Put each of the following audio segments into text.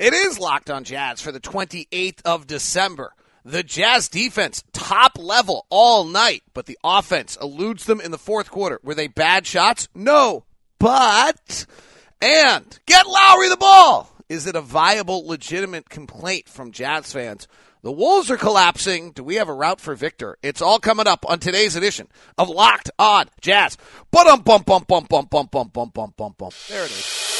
It is Locked on Jazz for the 28th of December. The Jazz defense, top level all night, but the offense eludes them in the fourth quarter. Were they bad shots? No. But, and get Lauri the ball. Is it a viable, legitimate complaint from Jazz fans? The Wolves are collapsing. Do we have a route for Victor? It's all coming up on today's edition of Locked On Jazz. Bum bum bum bum bum bum bum bum bum bum. There it is.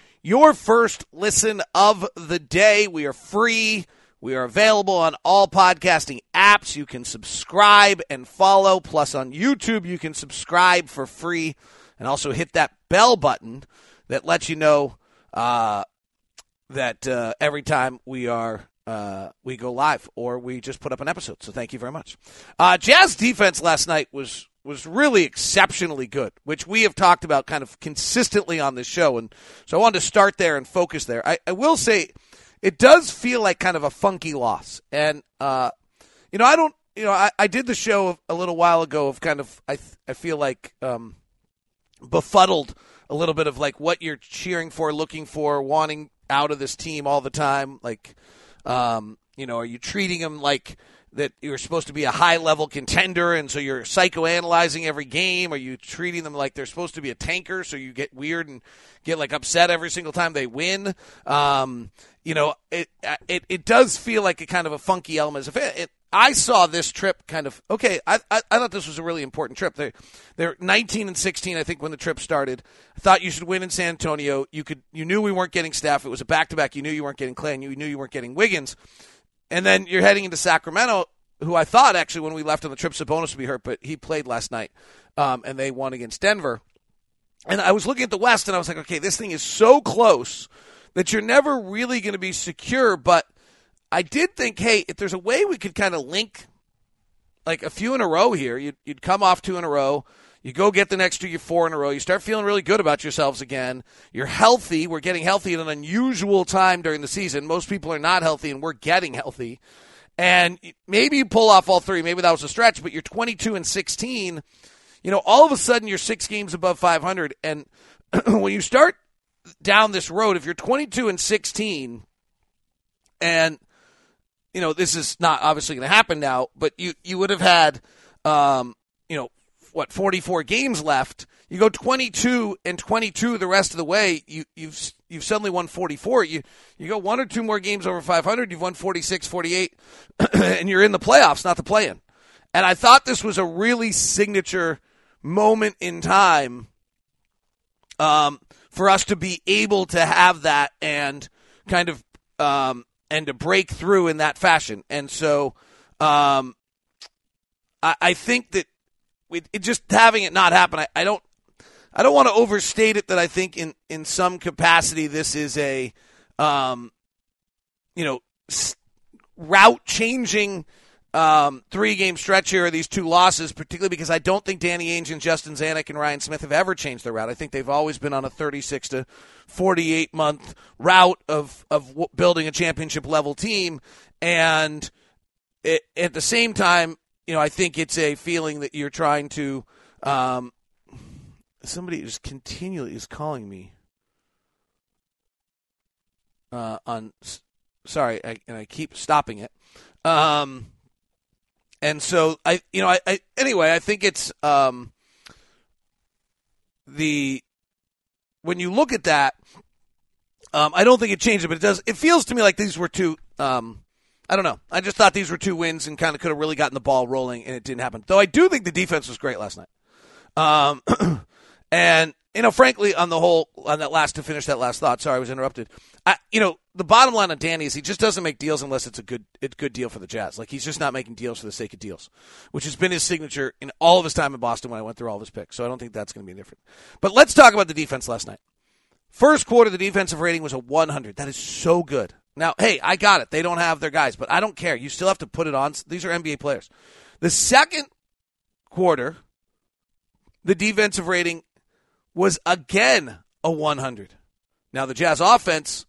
your first listen of the day. We are free. We are available on all podcasting apps. You can subscribe and follow. Plus, on YouTube, you can subscribe for free and also hit that bell button that lets you know uh, that uh, every time we are uh, we go live or we just put up an episode. So thank you very much. Uh, Jazz defense last night was was really exceptionally good, which we have talked about kind of consistently on this show. And so I wanted to start there and focus there. I, I will say it does feel like kind of a funky loss. And, uh, you know, I don't, you know, I, I did the show a little while ago of kind of, I, I feel like, um, befuddled a little bit of like what you're cheering for, looking for, wanting out of this team all the time. Like, um, you know, are you treating them like, that you're supposed to be a high level contender and so you're psychoanalyzing every game? Are you treating them like they're supposed to be a tanker so you get weird and get like upset every single time they win? Um, you know, it, it, it does feel like a kind of a funky element. If it, it, I saw this trip kind of okay. I, I, I thought this was a really important trip. They they're 19 and 16. I think when the trip started, I thought you should win in San Antonio. You could you knew we weren't getting Steph. It was a back to back. You knew you weren't getting Clay. And you knew you weren't getting Wiggins. And then you're heading into Sacramento, who I thought actually when we left on the trip, Sabonis would be hurt, but he played last night, um, and they won against Denver. And I was looking at the West, and I was like, okay, this thing is so close that you're never really going to be secure. But I did think, hey, if there's a way we could kind of link like a few in a row here, you'd, you'd come off two in a row. You go get the next two, you four in a row. You start feeling really good about yourselves again. You're healthy. We're getting healthy at an unusual time during the season. Most people are not healthy, and we're getting healthy. And maybe you pull off all three. Maybe that was a stretch, but you're 22 and 16. You know, all of a sudden you're six games above 500. And when you start down this road, if you're 22 and 16, and you know this is not obviously going to happen now, but you you would have had, um, you know, what 44 games left. You go 22 and 22 the rest of the way. You you've you've suddenly won 44. You you go one or two more games over 500. You've won 46, 48, and you're in the playoffs, not the play-in. And I thought this was a really signature moment in time um, for us to be able to have that and kind of um, and to break through in that fashion. And so um, I, I think that it, it just having it not happen, I, I don't I don't want to overstate it that I think in, in some capacity this is a, um, you know, route changing um, three game stretch here these two losses, particularly because I don't think Danny Ainge and Justin Zanik and Ryan Smith have ever changed their route. I think they've always been on a 36 to 48 month route of, of building a championship level team. And it, at the same time, you know, I think it's a feeling that you're trying to, um, somebody is continually is calling me uh, on sorry I, and I keep stopping it. Um, and so I you know I, I anyway I think it's um, the when you look at that um, I don't think it changed it but it does it feels to me like these were two um, I don't know I just thought these were two wins and kind of could have really gotten the ball rolling and it didn't happen though I do think the defense was great last night um, And you know, frankly, on the whole, on that last to finish that last thought. Sorry, I was interrupted. I, you know, the bottom line on Danny is he just doesn't make deals unless it's a good, it's a good deal for the Jazz. Like he's just not making deals for the sake of deals, which has been his signature in all of his time in Boston when I went through all of his picks. So I don't think that's going to be different. But let's talk about the defense last night. First quarter, the defensive rating was a 100. That is so good. Now, hey, I got it. They don't have their guys, but I don't care. You still have to put it on. These are NBA players. The second quarter, the defensive rating was again a 100. Now, the Jazz offense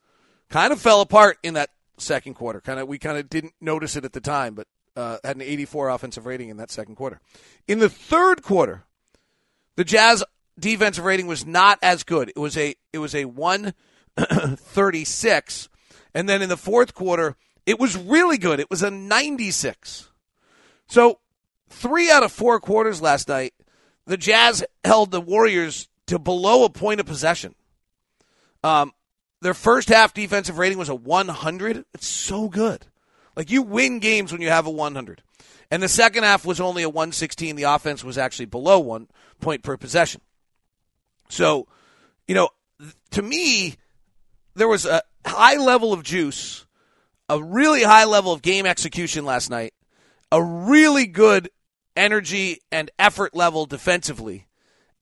kind of fell apart in that second quarter. Kind of, we kind of didn't notice it at the time, but uh, had an 84 offensive rating in that second quarter. In the third quarter, the Jazz defensive rating was not as good. It was a it was a 136, and then in the fourth quarter, it was really good. It was a 96. So, three out of four quarters last night, the Jazz held the Warriors to below a point of possession. Um, their first half defensive rating was a 100. It's so good. Like you win games when you have a 100. And the second half was only a 116. The offense was actually below one point per possession. So, you know, to me, there was a high level of juice, a really high level of game execution last night, a really good energy and effort level defensively.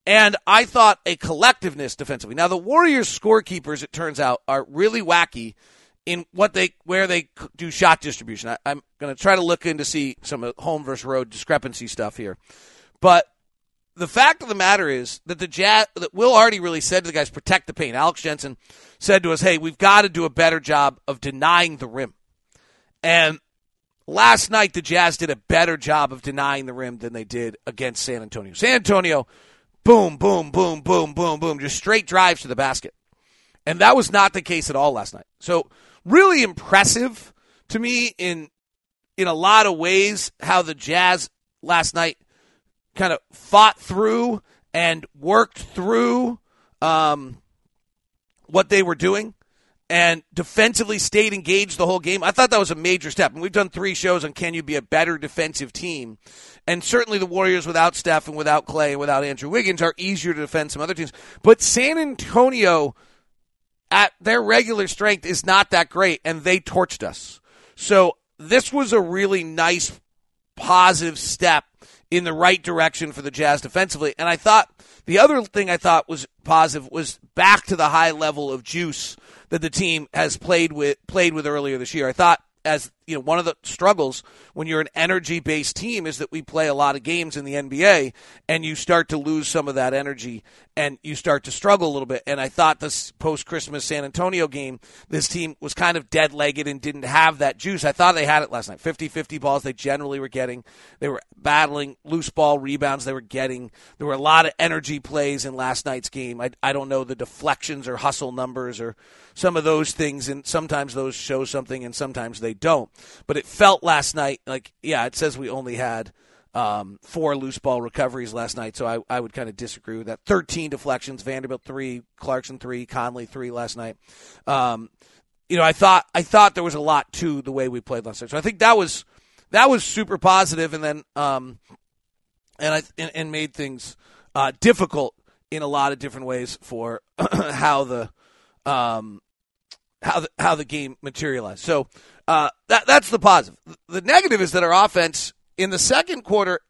And I thought a collectiveness defensively. Now the Warriors scorekeepers, it turns out, are really wacky in what they where they do shot distribution. I, am going to try to look in to see some home versus road discrepancy stuff here, but the fact of the matter is that the Jazz that Will Hardy really said to the guys, protect the paint. Alex Jensen said to us, "Hey, we've got to do a better job of denying the rim," and last night the Jazz did a better job of denying the rim than they did against San Antonio. San Antonio, boom, boom, boom, boom, boom, boom, just straight drives to the basket. And that was not the case at all last night. So really impressive to me in in a lot of ways how the Jazz last night kind of fought through and worked through um, what they were doing and defensively stayed engaged the whole game. I thought that was a major step. And we've done three shows on can you be a better defensive team. And certainly the Warriors without Steph and without Clay and without Andrew Wiggins are easier to defend some other teams. But San Antonio – at their regular strength is not that great, and they torched us. So this was a really nice, positive step in the right direction for the Jazz defensively. And I thought the other thing I thought was positive was back to the high level of juice that the team has played with played with earlier this year. I thought as you know, one of the struggles when you're an energy based team is that we play a lot of games in the NBA and you start to lose some of that energy and you start to struggle a little bit. And I thought this post Christmas San Antonio game, this team was kind of dead legged and didn't have that juice. I thought they had it last night. 50 50 balls they generally were getting. They were battling loose ball rebounds they were getting. There were a lot of energy plays in last night's game. I, I don't know the deflections or hustle numbers or some of those things, and sometimes those show something and sometimes they don't. But it felt last night like, yeah, it says we only had um, four loose ball recoveries last night, so I, I would kind of disagree with that. 13 deflections, Vanderbilt three, Clarkson three, Conley three last night. Um, you know, I thought I thought there was a lot to the way we played last night, so I think that was that was super positive, and then um, and I and, and made things uh, difficult in a lot of different ways for how the um, how the, how the game materialized. So uh, that that's the positive. The negative is that our offense in the second quarter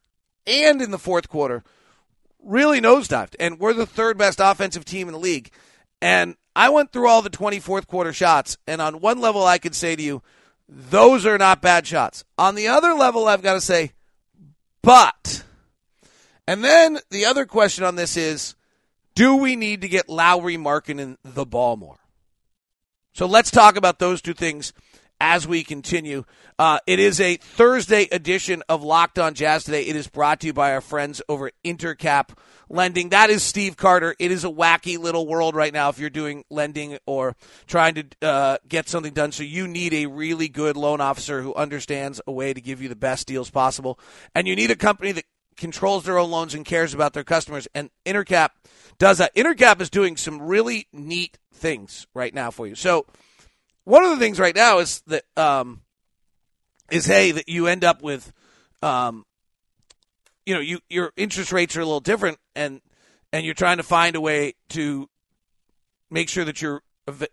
and in the fourth quarter really nosedived, and we're the third best offensive team in the league. And I went through all the 24th quarter shots, and on one level, I could say to you, those are not bad shots. On the other level, I've got to say, but. And then the other question on this is do we need to get Lauri Markkanen the ball more? So let's talk about those two things as we continue. Uh, it is a Thursday edition of Locked On Jazz today. It is brought to you by our friends over at Intercap Lending. That is Steve Carter. It is a wacky little world right now if you're doing lending or trying to uh, get something done. So you need a really good loan officer who understands a way to give you the best deals possible. And you need a company that controls their own loans and cares about their customers. And Intercap does that. Intercap is doing some really neat things right now for you. So one of the things right now is that um, is hey that you end up with um, you know you your interest rates are a little different and and you're trying to find a way to make sure that you're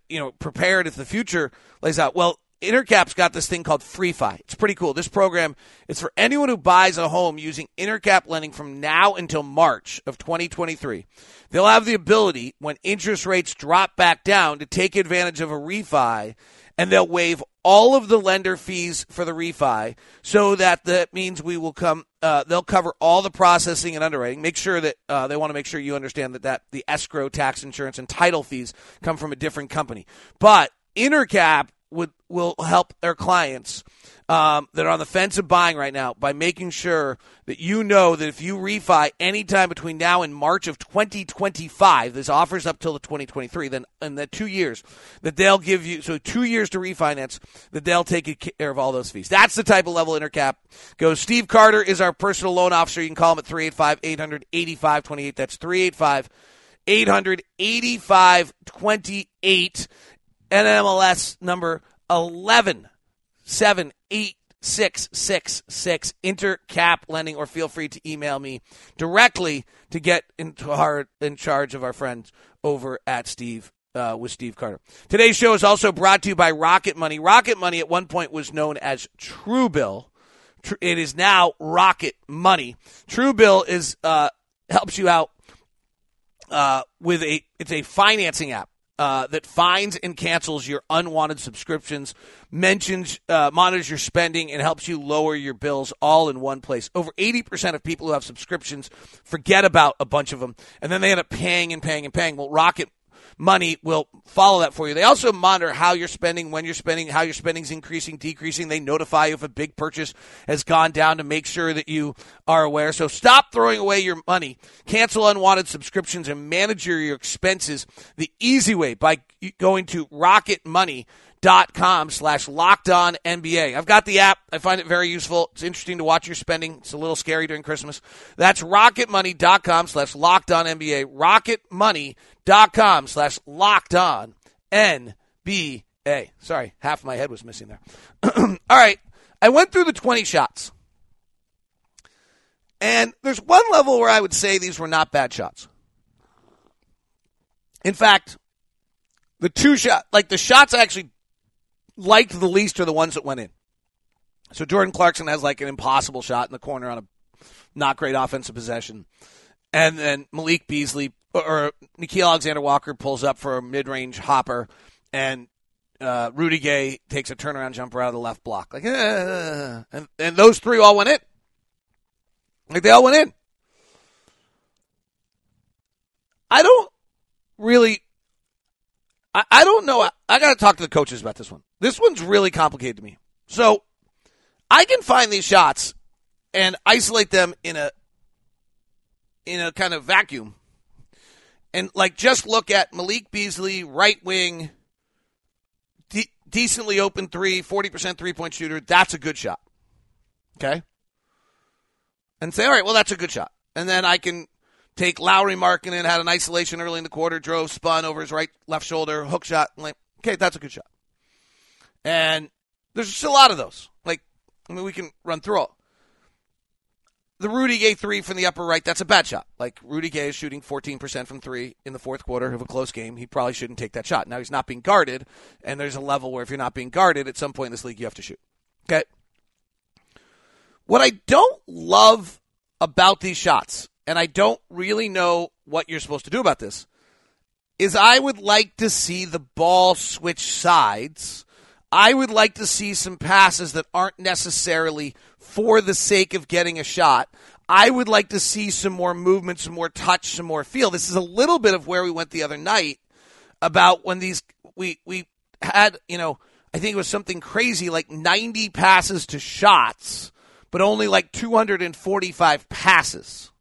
you know prepared if the future lays out. Well Intercap's got this thing called FreeFi. It's pretty cool. This program is for anyone who buys a home using Intercap lending from now until March of 2023. They'll have the ability, when interest rates drop back down, to take advantage of a refi and they'll waive all of the lender fees for the refi so that that means we will come uh, they'll cover all the processing and underwriting make sure that uh, they want to make sure you understand that, that the escrow tax insurance and title fees come from a different company but intercap would will help their clients um, that are on the fence of buying right now by making sure that you know that if you refi anytime between now and March of 2025, this offers up till the 2023, then in the two years that they'll give you, so two years to refinance, that they'll take care of all those fees. That's the type of level Intercap goes. Steve Carter is our personal loan officer. You can call him at 385 885 28. That's 385 885 28. NMLS number 11 seven eight six six six. Intercap lending or feel free to email me directly to get into our, in charge of our friends over at steve uh, with steve carter. Today's show is also brought to you by rocket money. Rocket money at one point was known as truebill. It is now rocket money. Truebill is uh, helps you out uh, with a it's a financing app uh, that finds and cancels your unwanted subscriptions, mentions, uh, monitors your spending, and helps you lower your bills all in one place. Over 80% of people who have subscriptions forget about a bunch of them, and then they end up paying and paying and paying. Well, Rocket money will follow that for you. They also monitor how you're spending, when you're spending, how your spending is increasing, decreasing. They notify you if a big purchase has gone down to make sure that you are aware. So stop throwing away your money. Cancel unwanted subscriptions and manage your, your expenses the easy way by going to Rocket Money dot com slash locked on NBA. I've got the app. I find it very useful. It's interesting to watch your spending. It's a little scary during Christmas. That's rocketmoney.com slash locked on NBA. Rocketmoney.com slash locked on NBA. Sorry, half my head was missing there. All right. I went through the 20 shots. And there's one level where I would say these were not bad shots. In fact, the two shot, like the shots I actually liked the least are the ones that went in. So Jordan Clarkson has like an impossible shot in the corner on a not great offensive possession. And then Malik Beasley or Nickeil Alexander Walker pulls up for a mid range hopper and uh, Rudy Gay takes a turnaround jumper out of the left block. Like, uh, and, and those three all went in. Like they all went in. I don't really I, I don't know. I, I got to talk to the coaches about this one. This one's really complicated to me. So I can find these shots and isolate them in a in a kind of vacuum, and like just look at Malik Beasley, right wing, de- decently open three, 40% three point shooter. That's a good shot. Okay. And say, all right, well, that's a good shot. And then I can take Lauri Markkanen, had an isolation early in the quarter, drove, spun over his right, left shoulder, hook shot. Like, okay, that's a good shot. And there's just a lot of those. Like, I mean, we can run through all. The Rudy Gay three from the upper right, that's a bad shot. Like, Rudy Gay is shooting 14% from three in the fourth quarter of a close game. He probably shouldn't take that shot. Now, he's not being guarded, and there's a level where if you're not being guarded, at some point in this league, you have to shoot. Okay? What I don't love about these shots and I don't really know what you're supposed to do about this, is I would like to see the ball switch sides. I would like to see some passes that aren't necessarily for the sake of getting a shot. I would like to see some more movement, some more touch, some more feel. This is a little bit of where we went the other night about when these we we had, you know, I think it was something crazy like 90 passes to shots, but only like 245 passes.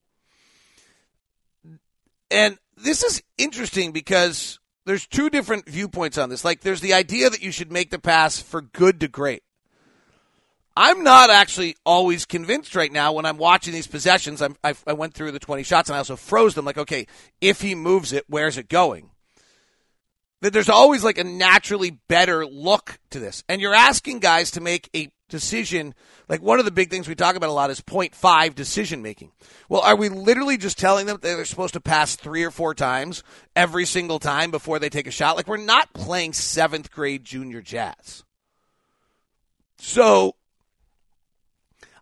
And this is interesting because there's two different viewpoints on this. Like, there's the idea that you should make the pass for good to great. I'm not actually always convinced right now when I'm watching these possessions. I'm, I, I went through the 20 shots and I also froze them. Like, okay, if he moves it, where's it going? That there's always like a naturally better look to this. And you're asking guys to make a decision. Like one of the big things we talk about a lot is point five decision making. Well, are we literally just telling them that they're supposed to pass three or four times every single time before they take a shot? Like we're not playing seventh grade junior jazz. So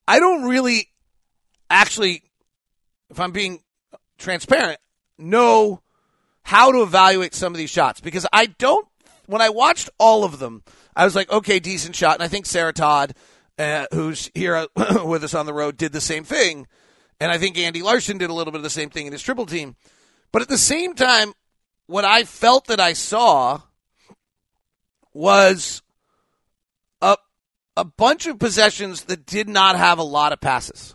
I don't really actually, if I'm being transparent, know how to evaluate some of these shots because I don't, when I watched all of them, I was like, okay, decent shot. And I think Sarah Todd, uh, who's here with us on the road, did the same thing. And I think Andy Larson did a little bit of the same thing in his triple team. But at the same time, what I felt that I saw was a a bunch of possessions that did not have a lot of passes.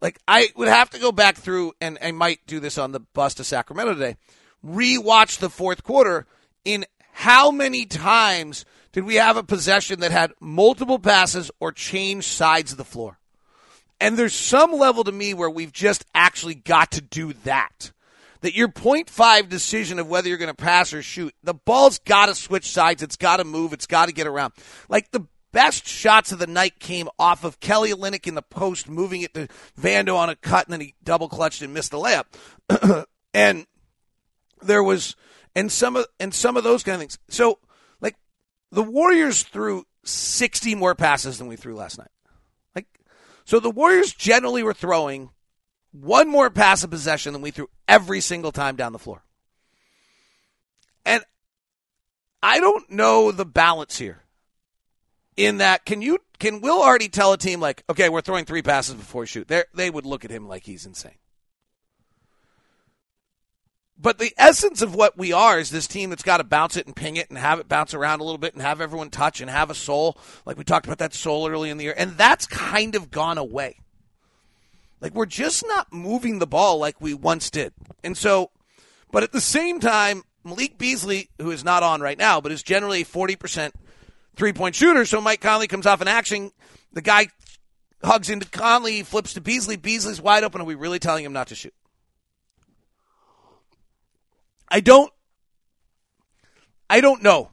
Like I would have to go back through and I might do this on the bus to Sacramento today. Rewatch the fourth quarter in how many times did we have a possession that had multiple passes or changed sides of the floor? And there's some level to me where we've just actually got to do that. That your point five decision of whether you're going to pass or shoot, the ball's got to switch sides. It's got to move. It's got to get around. Like the best shots of the night came off of Kelly Olynyk in the post, moving it to Vando on a cut, and then he double clutched and missed the layup. and there was, and some of, and some of those kind of things. So, the Warriors threw 60 more passes than we threw last night. Like, so the Warriors generally were throwing one more pass of possession than we threw every single time down the floor. And I don't know the balance here in that can you can Will Hardy tell a team like, okay, we're throwing three passes before we shoot? They they would look at him like he's insane. But the essence of what we are is this team that's got to bounce it and ping it and have it bounce around a little bit and have everyone touch and have a soul. Like we talked about that soul early in the year. And that's kind of gone away. Like we're just not moving the ball like we once did. And so, but at the same time, Malik Beasley, who is not on right now, but is generally a 40% three point shooter. So Mike Conley comes off an action. The guy hugs into Conley, flips to Beasley. Beasley's wide open. Are we really telling him not to shoot? I don't. I don't know.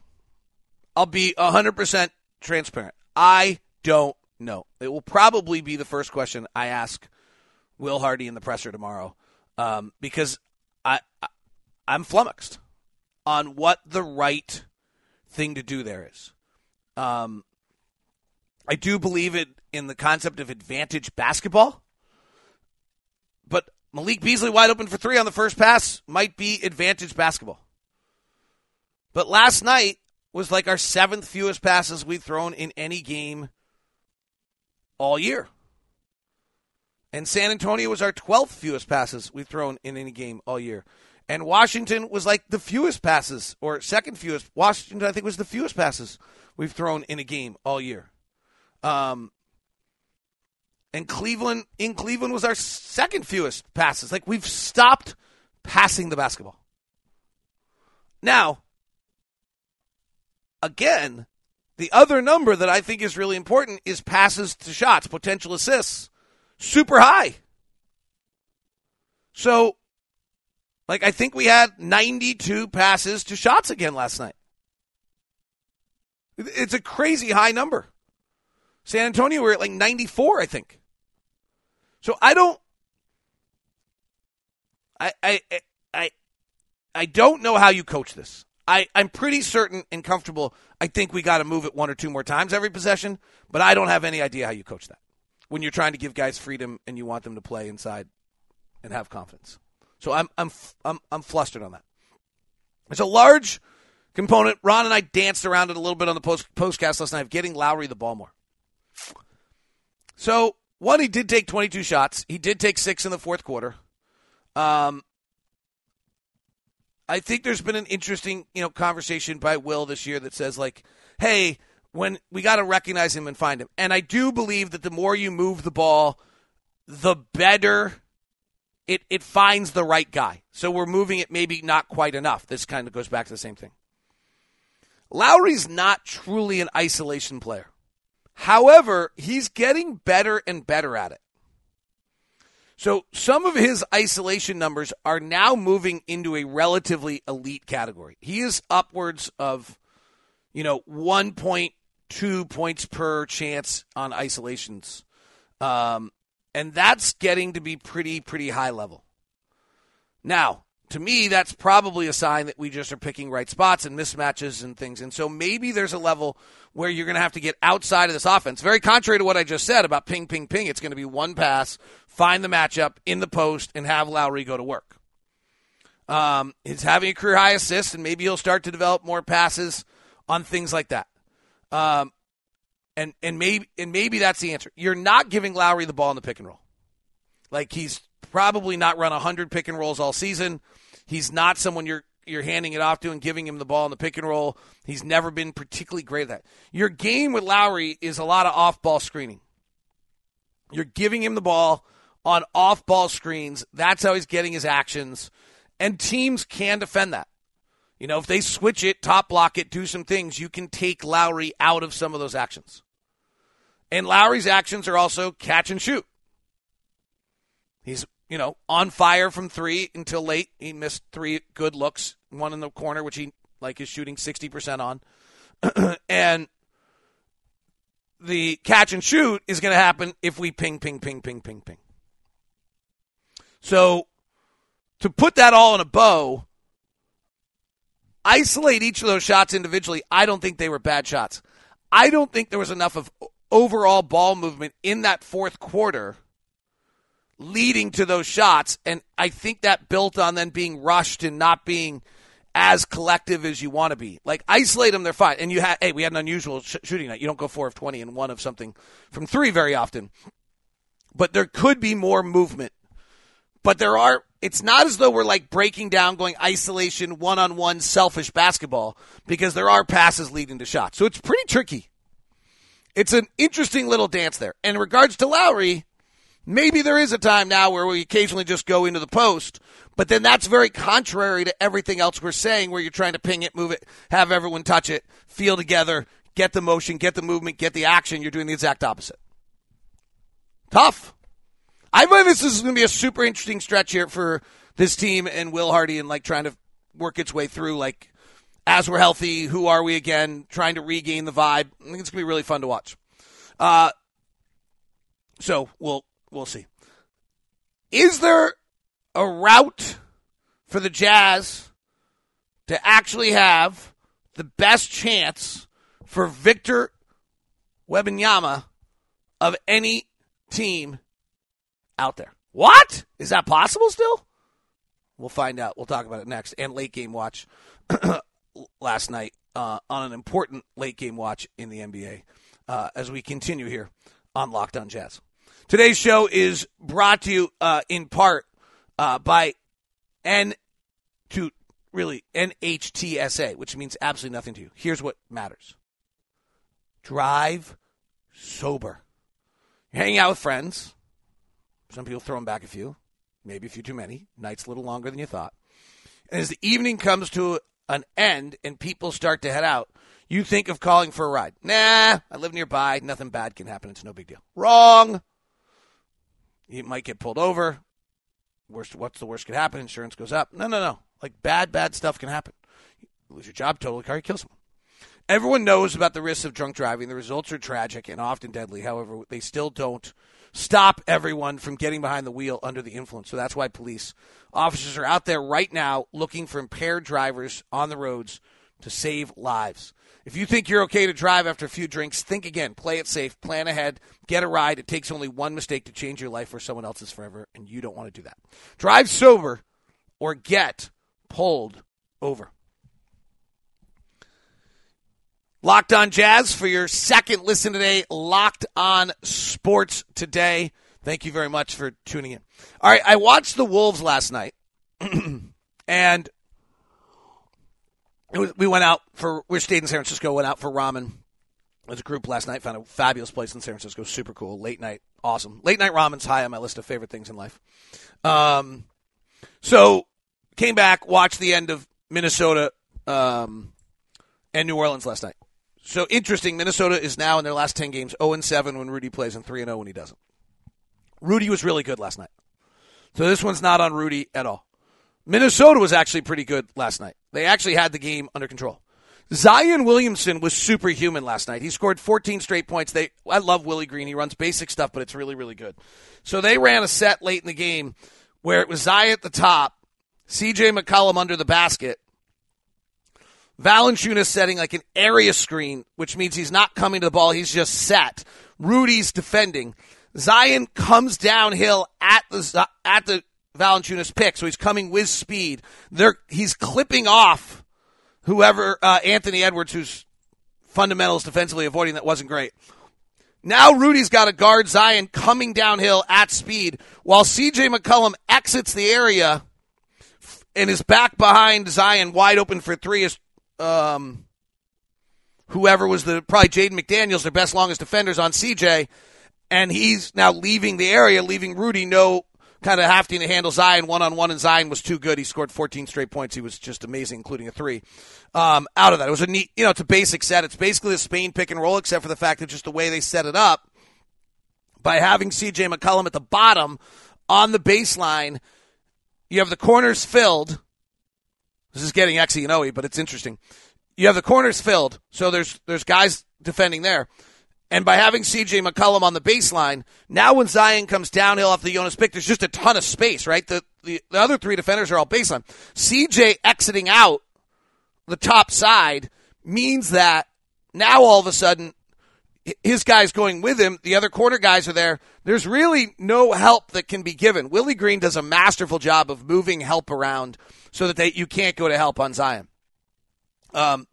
I'll be 100% transparent. I don't know. It will probably be the first question I ask Will Hardy in the presser tomorrow um, because I, I I'm flummoxed on what the right thing to do there is. Um, I do believe it in the concept of advantage basketball, but Malik Beasley wide open for three on the first pass might be advantage basketball. But last night was like our seventh fewest passes we've thrown in any game all year. And San Antonio was our 12th fewest passes we've thrown in any game all year. And Washington was like the fewest passes, or second fewest. Washington, I think, was the fewest passes we've thrown in a game all year. Um, and Cleveland in Cleveland was our second fewest passes. Like we've stopped passing the basketball. Now, again, the other number that I think is really important is passes to shots, potential assists, super high. So, like I think we had 92 passes to shots again last night. It's a crazy high number. San Antonio were at like 94, I think. So I don't I I I I don't know how you coach this. I, I'm pretty certain and comfortable. I think we got to move it one or two more times every possession, but I don't have any idea how you coach that when you're trying to give guys freedom and you want them to play inside and have confidence. So I'm I'm I'm I'm flustered on that. It's a large component. Ron and I danced around it a little bit on the post postcast last night of getting Lauri the ball more. So one, he did take 22 shots. He did take six in the fourth quarter. Um, I think there's been an interesting, you know, conversation by Will this year that says like, "Hey, when we got to recognize him and find him." And I do believe that the more you move the ball, the better it it finds the right guy. So we're moving it maybe not quite enough. This kind of goes back to the same thing. Lauri's not truly an isolation player. However, he's getting better and better at it. So some of his isolation numbers are now moving into a relatively elite category. He is upwards of, you know, 1.2 points per chance on isolations. Um, and that's getting to be pretty, pretty high level. Now, to me, that's probably a sign that we just are picking right spots and mismatches and things. And so maybe there's a level where you're going to have to get outside of this offense. Very contrary to what I just said about ping, ping, ping. It's going to be one pass, find the matchup in the post, and have Lauri go to work. Um, he's having a career high assist, and maybe he'll start to develop more passes on things like that. Um, and and maybe and maybe that's the answer. You're not giving Lauri the ball in the pick and roll. Like he's probably not run hundred pick and rolls all season. He's not someone you're you're handing it off to and giving him the ball in the pick and roll. He's never been particularly great at that. Your game with Lauri is a lot of off ball screening. You're giving him the ball on off ball screens. That's how he's getting his actions. And teams can defend that. You know, if they switch it, top block it, do some things, you can take Lauri out of some of those actions. And Lauri's actions are also catch and shoot. He's, you know, on fire from three until late. He missed three good looks, one in the corner, which he like is shooting 60% on. and the catch and shoot is going to happen if we ping, ping, ping, ping, ping, ping. So to put that all in a bow, isolate each of those shots individually, I don't think they were bad shots. I don't think there was enough of overall ball movement in that fourth quarter leading to those shots. And I think that built on then being rushed and not being as collective as you want to be. Like isolate them, they're fine. And you had, hey, we had an unusual sh- shooting night. You don't go four of twenty and one of something from three very often. But there could be more movement. But there are. It's not as though we're like breaking down, going isolation, one on one, selfish basketball because there are passes leading to shots. So it's pretty tricky. It's an interesting little dance there. And in regards to Lauri, maybe there is a time now where we occasionally just go into the post, but then that's very contrary to everything else we're saying where you're trying to ping it, move it, have everyone touch it, feel together, get the motion, get the movement, get the action. You're doing the exact opposite. Tough. I believe this is going to be a super interesting stretch here for this team and Will Hardy and like trying to work its way through like as we're healthy, who are we again, trying to regain the vibe. I think it's going to be really fun to watch. Uh, so we'll we'll see. Is there a route for the Jazz to actually have the best chance for Victor Wembanyama of any team out there. What? Is that possible still? We'll find out. We'll talk about it next. And late game watch last night uh, on an important late game watch in the NBA uh, as we continue here on Locked On Jazz. Today's show is brought to you uh, in part uh, by N to really NHTSA, which means absolutely nothing to you. Here's what matters: drive sober. You're hanging out with friends. Some people throw them back a few, maybe a few too many. Night's a little longer than you thought. And as the evening comes to an end and people start to head out, you think of calling for a ride. Nah, I live nearby. Nothing bad can happen. It's no big deal. Wrong. You might get pulled over. Worst, what's the worst could happen? Insurance goes up. No, no, no. Like bad, bad stuff can happen. You lose your job, total car, you kill someone. Everyone knows about the risks of drunk driving. The results are tragic and often deadly. However, they still don't stop everyone from getting behind the wheel under the influence. So that's why police officers are out there right now looking for impaired drivers on the roads to save lives. If you think you're okay to drive after a few drinks, think again. Play it safe. Plan ahead. Get a ride. It takes only one mistake to change your life or someone else's forever, and you don't want to do that. Drive sober or get pulled over. Locked on Jazz for your second listen today. Locked on Sports today. Thank you very much for tuning in. All right, I watched the Wolves last night, and was, we went out for we stayed in San Francisco. Went out for ramen as a group last night. Found a fabulous place in San Francisco. Super cool. Late night, awesome. Late night ramen's high on my list of favorite things in life. Um, so came back, watched the end of Minnesota um, and New Orleans last night. So interesting. Minnesota is now in their last ten games 0 and 7 when Rudy plays and 3 and 0 when he doesn't. Rudy was really good last night. So this one's not on Rudy at all. Minnesota was actually pretty good last night. They actually had the game under control. Zion Williamson was superhuman last night. He scored 14 straight points. They I love Willie Green. He runs basic stuff, but it's really really good. So they ran a set late in the game where it was Zion at the top, CJ McCollum under the basket, Valanciunas setting like an area screen, which means he's not coming to the ball. He's just set. Rudy's defending. Zion comes downhill at the at the Valanciunas pick, so he's coming with speed. There, he's clipping off whoever uh, Anthony Edwards, who's fundamentals defensively avoiding that wasn't great. Now Rudy's got to guard Zion coming downhill at speed while CJ McCollum exits the area and is back behind Zion wide open for three is um, whoever was the probably Jaden McDaniels, their best longest defenders on CJ, and he's now leaving the area, leaving Rudy no kind of having to handle Zion one on one, and Zion was too good. He scored 14 straight points. He was just amazing, including a three. Um, out of that, it was a neat, you know, it's a basic set. It's basically a Spain pick and roll, except for the fact that just the way they set it up by having CJ McCollum at the bottom on the baseline, you have the corners filled. This is getting X and OE, but it's interesting. You have the corners filled, so there's there's guys defending there. And by having CJ McCollum on the baseline, now when Zion comes downhill off the Jonas pick, there's just a ton of space, right? The, the, the other three defenders are all baseline. CJ exiting out the top side means that now all of a sudden his guys going with him, the other corner guys are there. There's really no help that can be given. Willie Green does a masterful job of moving help around so that they, you can't go to help on Zion. Um,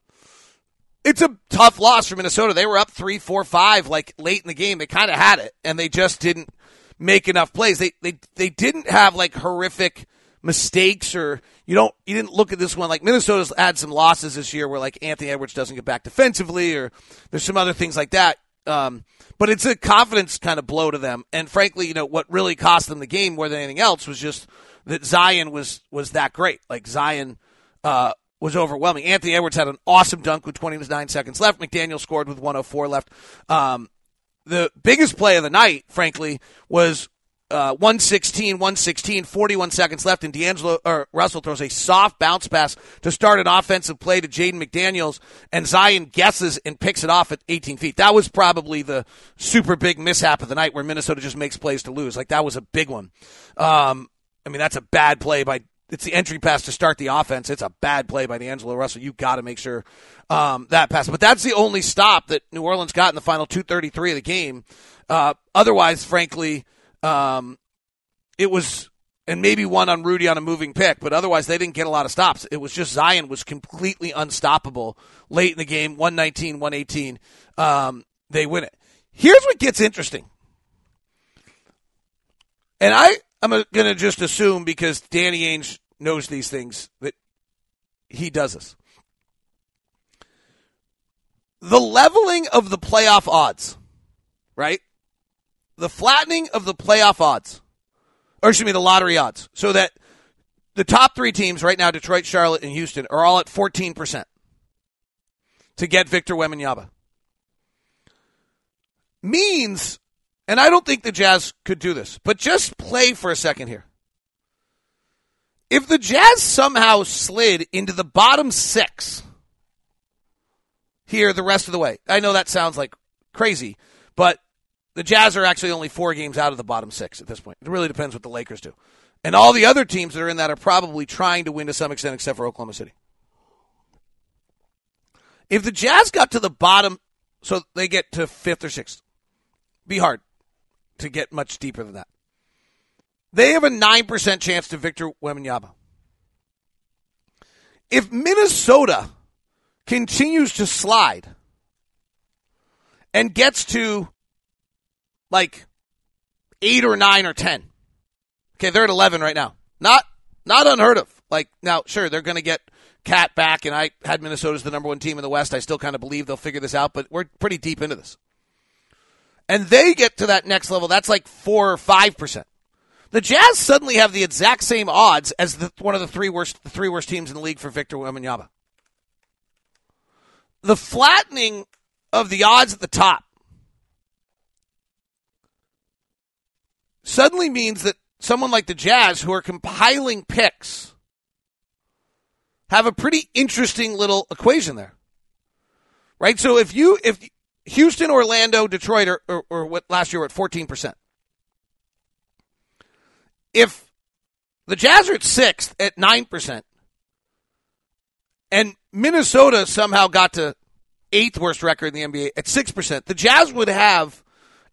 it's a tough loss for Minnesota. They were up three, four, five, like late in the game. They kind of had it, and they just didn't make enough plays. They they they didn't have like horrific mistakes or you don't you didn't look at this one like Minnesota's had some losses this year where like Anthony Edwards doesn't get back defensively or there's some other things like that. Um, but it's a confidence kind of blow to them. And frankly, you know what really cost them the game more than anything else was just that Zion was was that great. Like Zion uh, was overwhelming. Anthony Edwards had an awesome dunk with 29 seconds left. McDaniel scored with 104 left. Um, the biggest play of the night, frankly, was uh, 116, 116, 41 seconds left, and D'Angelo or Russell throws a soft bounce pass to start an offensive play to Jaden McDaniels, and Zion guesses and picks it off at 18 feet. That was probably the super big mishap of the night where Minnesota just makes plays to lose. Like that was a big one. Um, I mean, that's a bad play by it's the entry pass to start the offense. It's a bad play by D'Angelo Russell. You've got to make sure um, that pass. But that's the only stop that New Orleans got in the final 233 of the game. Uh, otherwise, frankly, um, it was, and maybe one on Rudy on a moving pick, but otherwise they didn't get a lot of stops. It was just Zion was completely unstoppable late in the game, 119, 118. Um, they win it. Here's what gets interesting. And I, I'm going to just assume because Danny Ainge knows these things that he does this. The leveling of the playoff odds, right? The flattening of the playoff odds, or excuse me, the lottery odds, so that the top three teams right now, Detroit, Charlotte, and Houston, are all at 14% to get Victor Wembanyama. Means and I don't think the Jazz could do this, but just play for a second here. If the Jazz somehow slid into the bottom six here the rest of the way, I know that sounds like crazy, but the Jazz are actually only four games out of the bottom six at this point. It really depends what the Lakers do. And all the other teams that are in that are probably trying to win to some extent, except for Oklahoma City. If the Jazz got to the bottom, so they get to fifth or sixth, be hard to get much deeper than that. They have a 9% chance to Victor Wembanyama. If Minnesota continues to slide and gets to like 8 or 9 or 10. Okay, they're at 11 right now. Not not unheard of. Like now, sure, they're going to get KAT back and I had Minnesota as the number 1 team in the West. I still kind of believe they'll figure this out, but we're pretty deep into this and they get to that next level, that's like four or five percent. The Jazz suddenly have the exact same odds as the, one of the three worst the three worst teams in the league for Victor Wembanyama. The flattening of the odds at the top suddenly means that someone like the Jazz, who are compiling picks, have a pretty interesting little equation there. Right? So if you if Houston, Orlando, Detroit, or, or, or what last year were at 14%. If the Jazz are at sixth at 9%, and Minnesota somehow got to eighth worst record in the NBA at 6%, the Jazz would have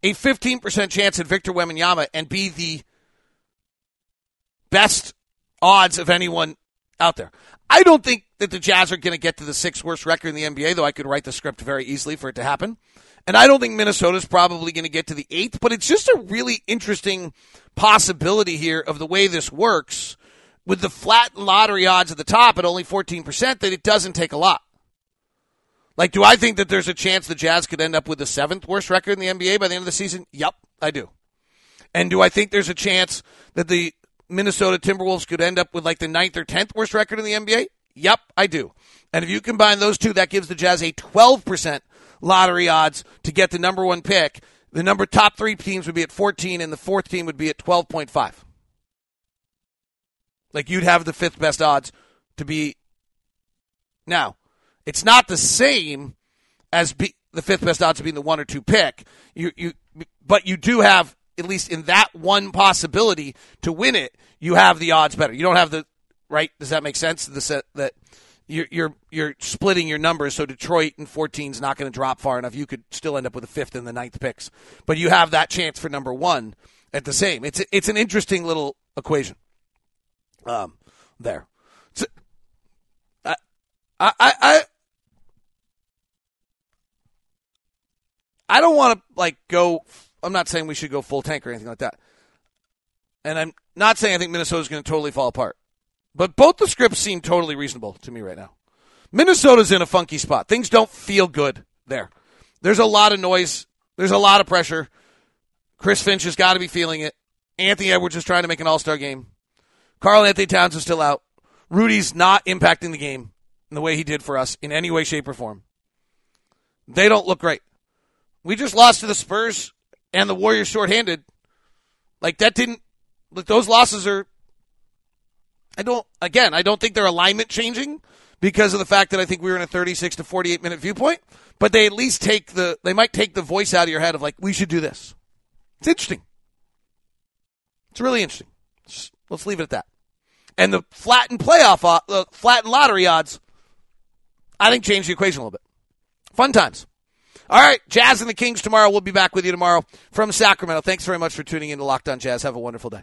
a 15% chance at Victor Wembanyama and be the best odds of anyone out there. I don't think that the Jazz are going to get to the sixth worst record in the NBA, though I could write the script very easily for it to happen. And I don't think Minnesota's probably going to get to the eighth, but it's just a really interesting possibility here of the way this works with the flat lottery odds at the top at only 14% that it doesn't take a lot. Like, do I think that there's a chance the Jazz could end up with the seventh worst record in the NBA by the end of the season? Yep, I do. And do I think there's a chance that the Minnesota Timberwolves could end up with like the ninth or tenth worst record in the NBA? Yep, I do. And if you combine those two, that gives the Jazz a 12% lottery odds to get the number one pick. The number top three teams would be at 14, and the fourth team would be at 12.5. Like you'd have the fifth best odds to be. Now, it's not the same as be, the fifth best odds of being the one or two pick. You, you, but you do have at least in that one possibility to win it. You have the odds better. You don't have the right. Does that make sense? The set that you're you're you're splitting your numbers. So Detroit and 14 is not going to drop far enough. You could still end up with a fifth and the ninth picks, but you have that chance for number one at the same. It's it's an interesting little equation. Um, there. So, I I I. I don't want to like go. I'm not saying we should go full tank or anything like that, and I'm not saying I think Minnesota's going to totally fall apart. But both the scripts seem totally reasonable to me right now. Minnesota's in a funky spot. Things don't feel good there. There's a lot of noise. There's a lot of pressure. Chris Finch has got to be feeling it. Anthony Edwards is trying to make an all star game. Karl-Anthony Towns is still out. Rudy's not impacting the game in the way he did for us in any way, shape, or form. They don't look great. We just lost to the Spurs and the Warriors shorthanded. Like that didn't. Like those losses are I don't, again, I don't think their alignment changing because of the fact that I think we were in a 36 to 48 minute viewpoint, but they at least take the, they might take the voice out of your head of like, we should do this. It's interesting. It's really interesting. Let's leave it at that. And the flattened playoff, uh, flattened lottery odds, I think change the equation a little bit. Fun times. All right, Jazz and the Kings tomorrow. We'll be back with you tomorrow from Sacramento. Thanks very much for tuning in to Locked On Jazz. Have a wonderful day.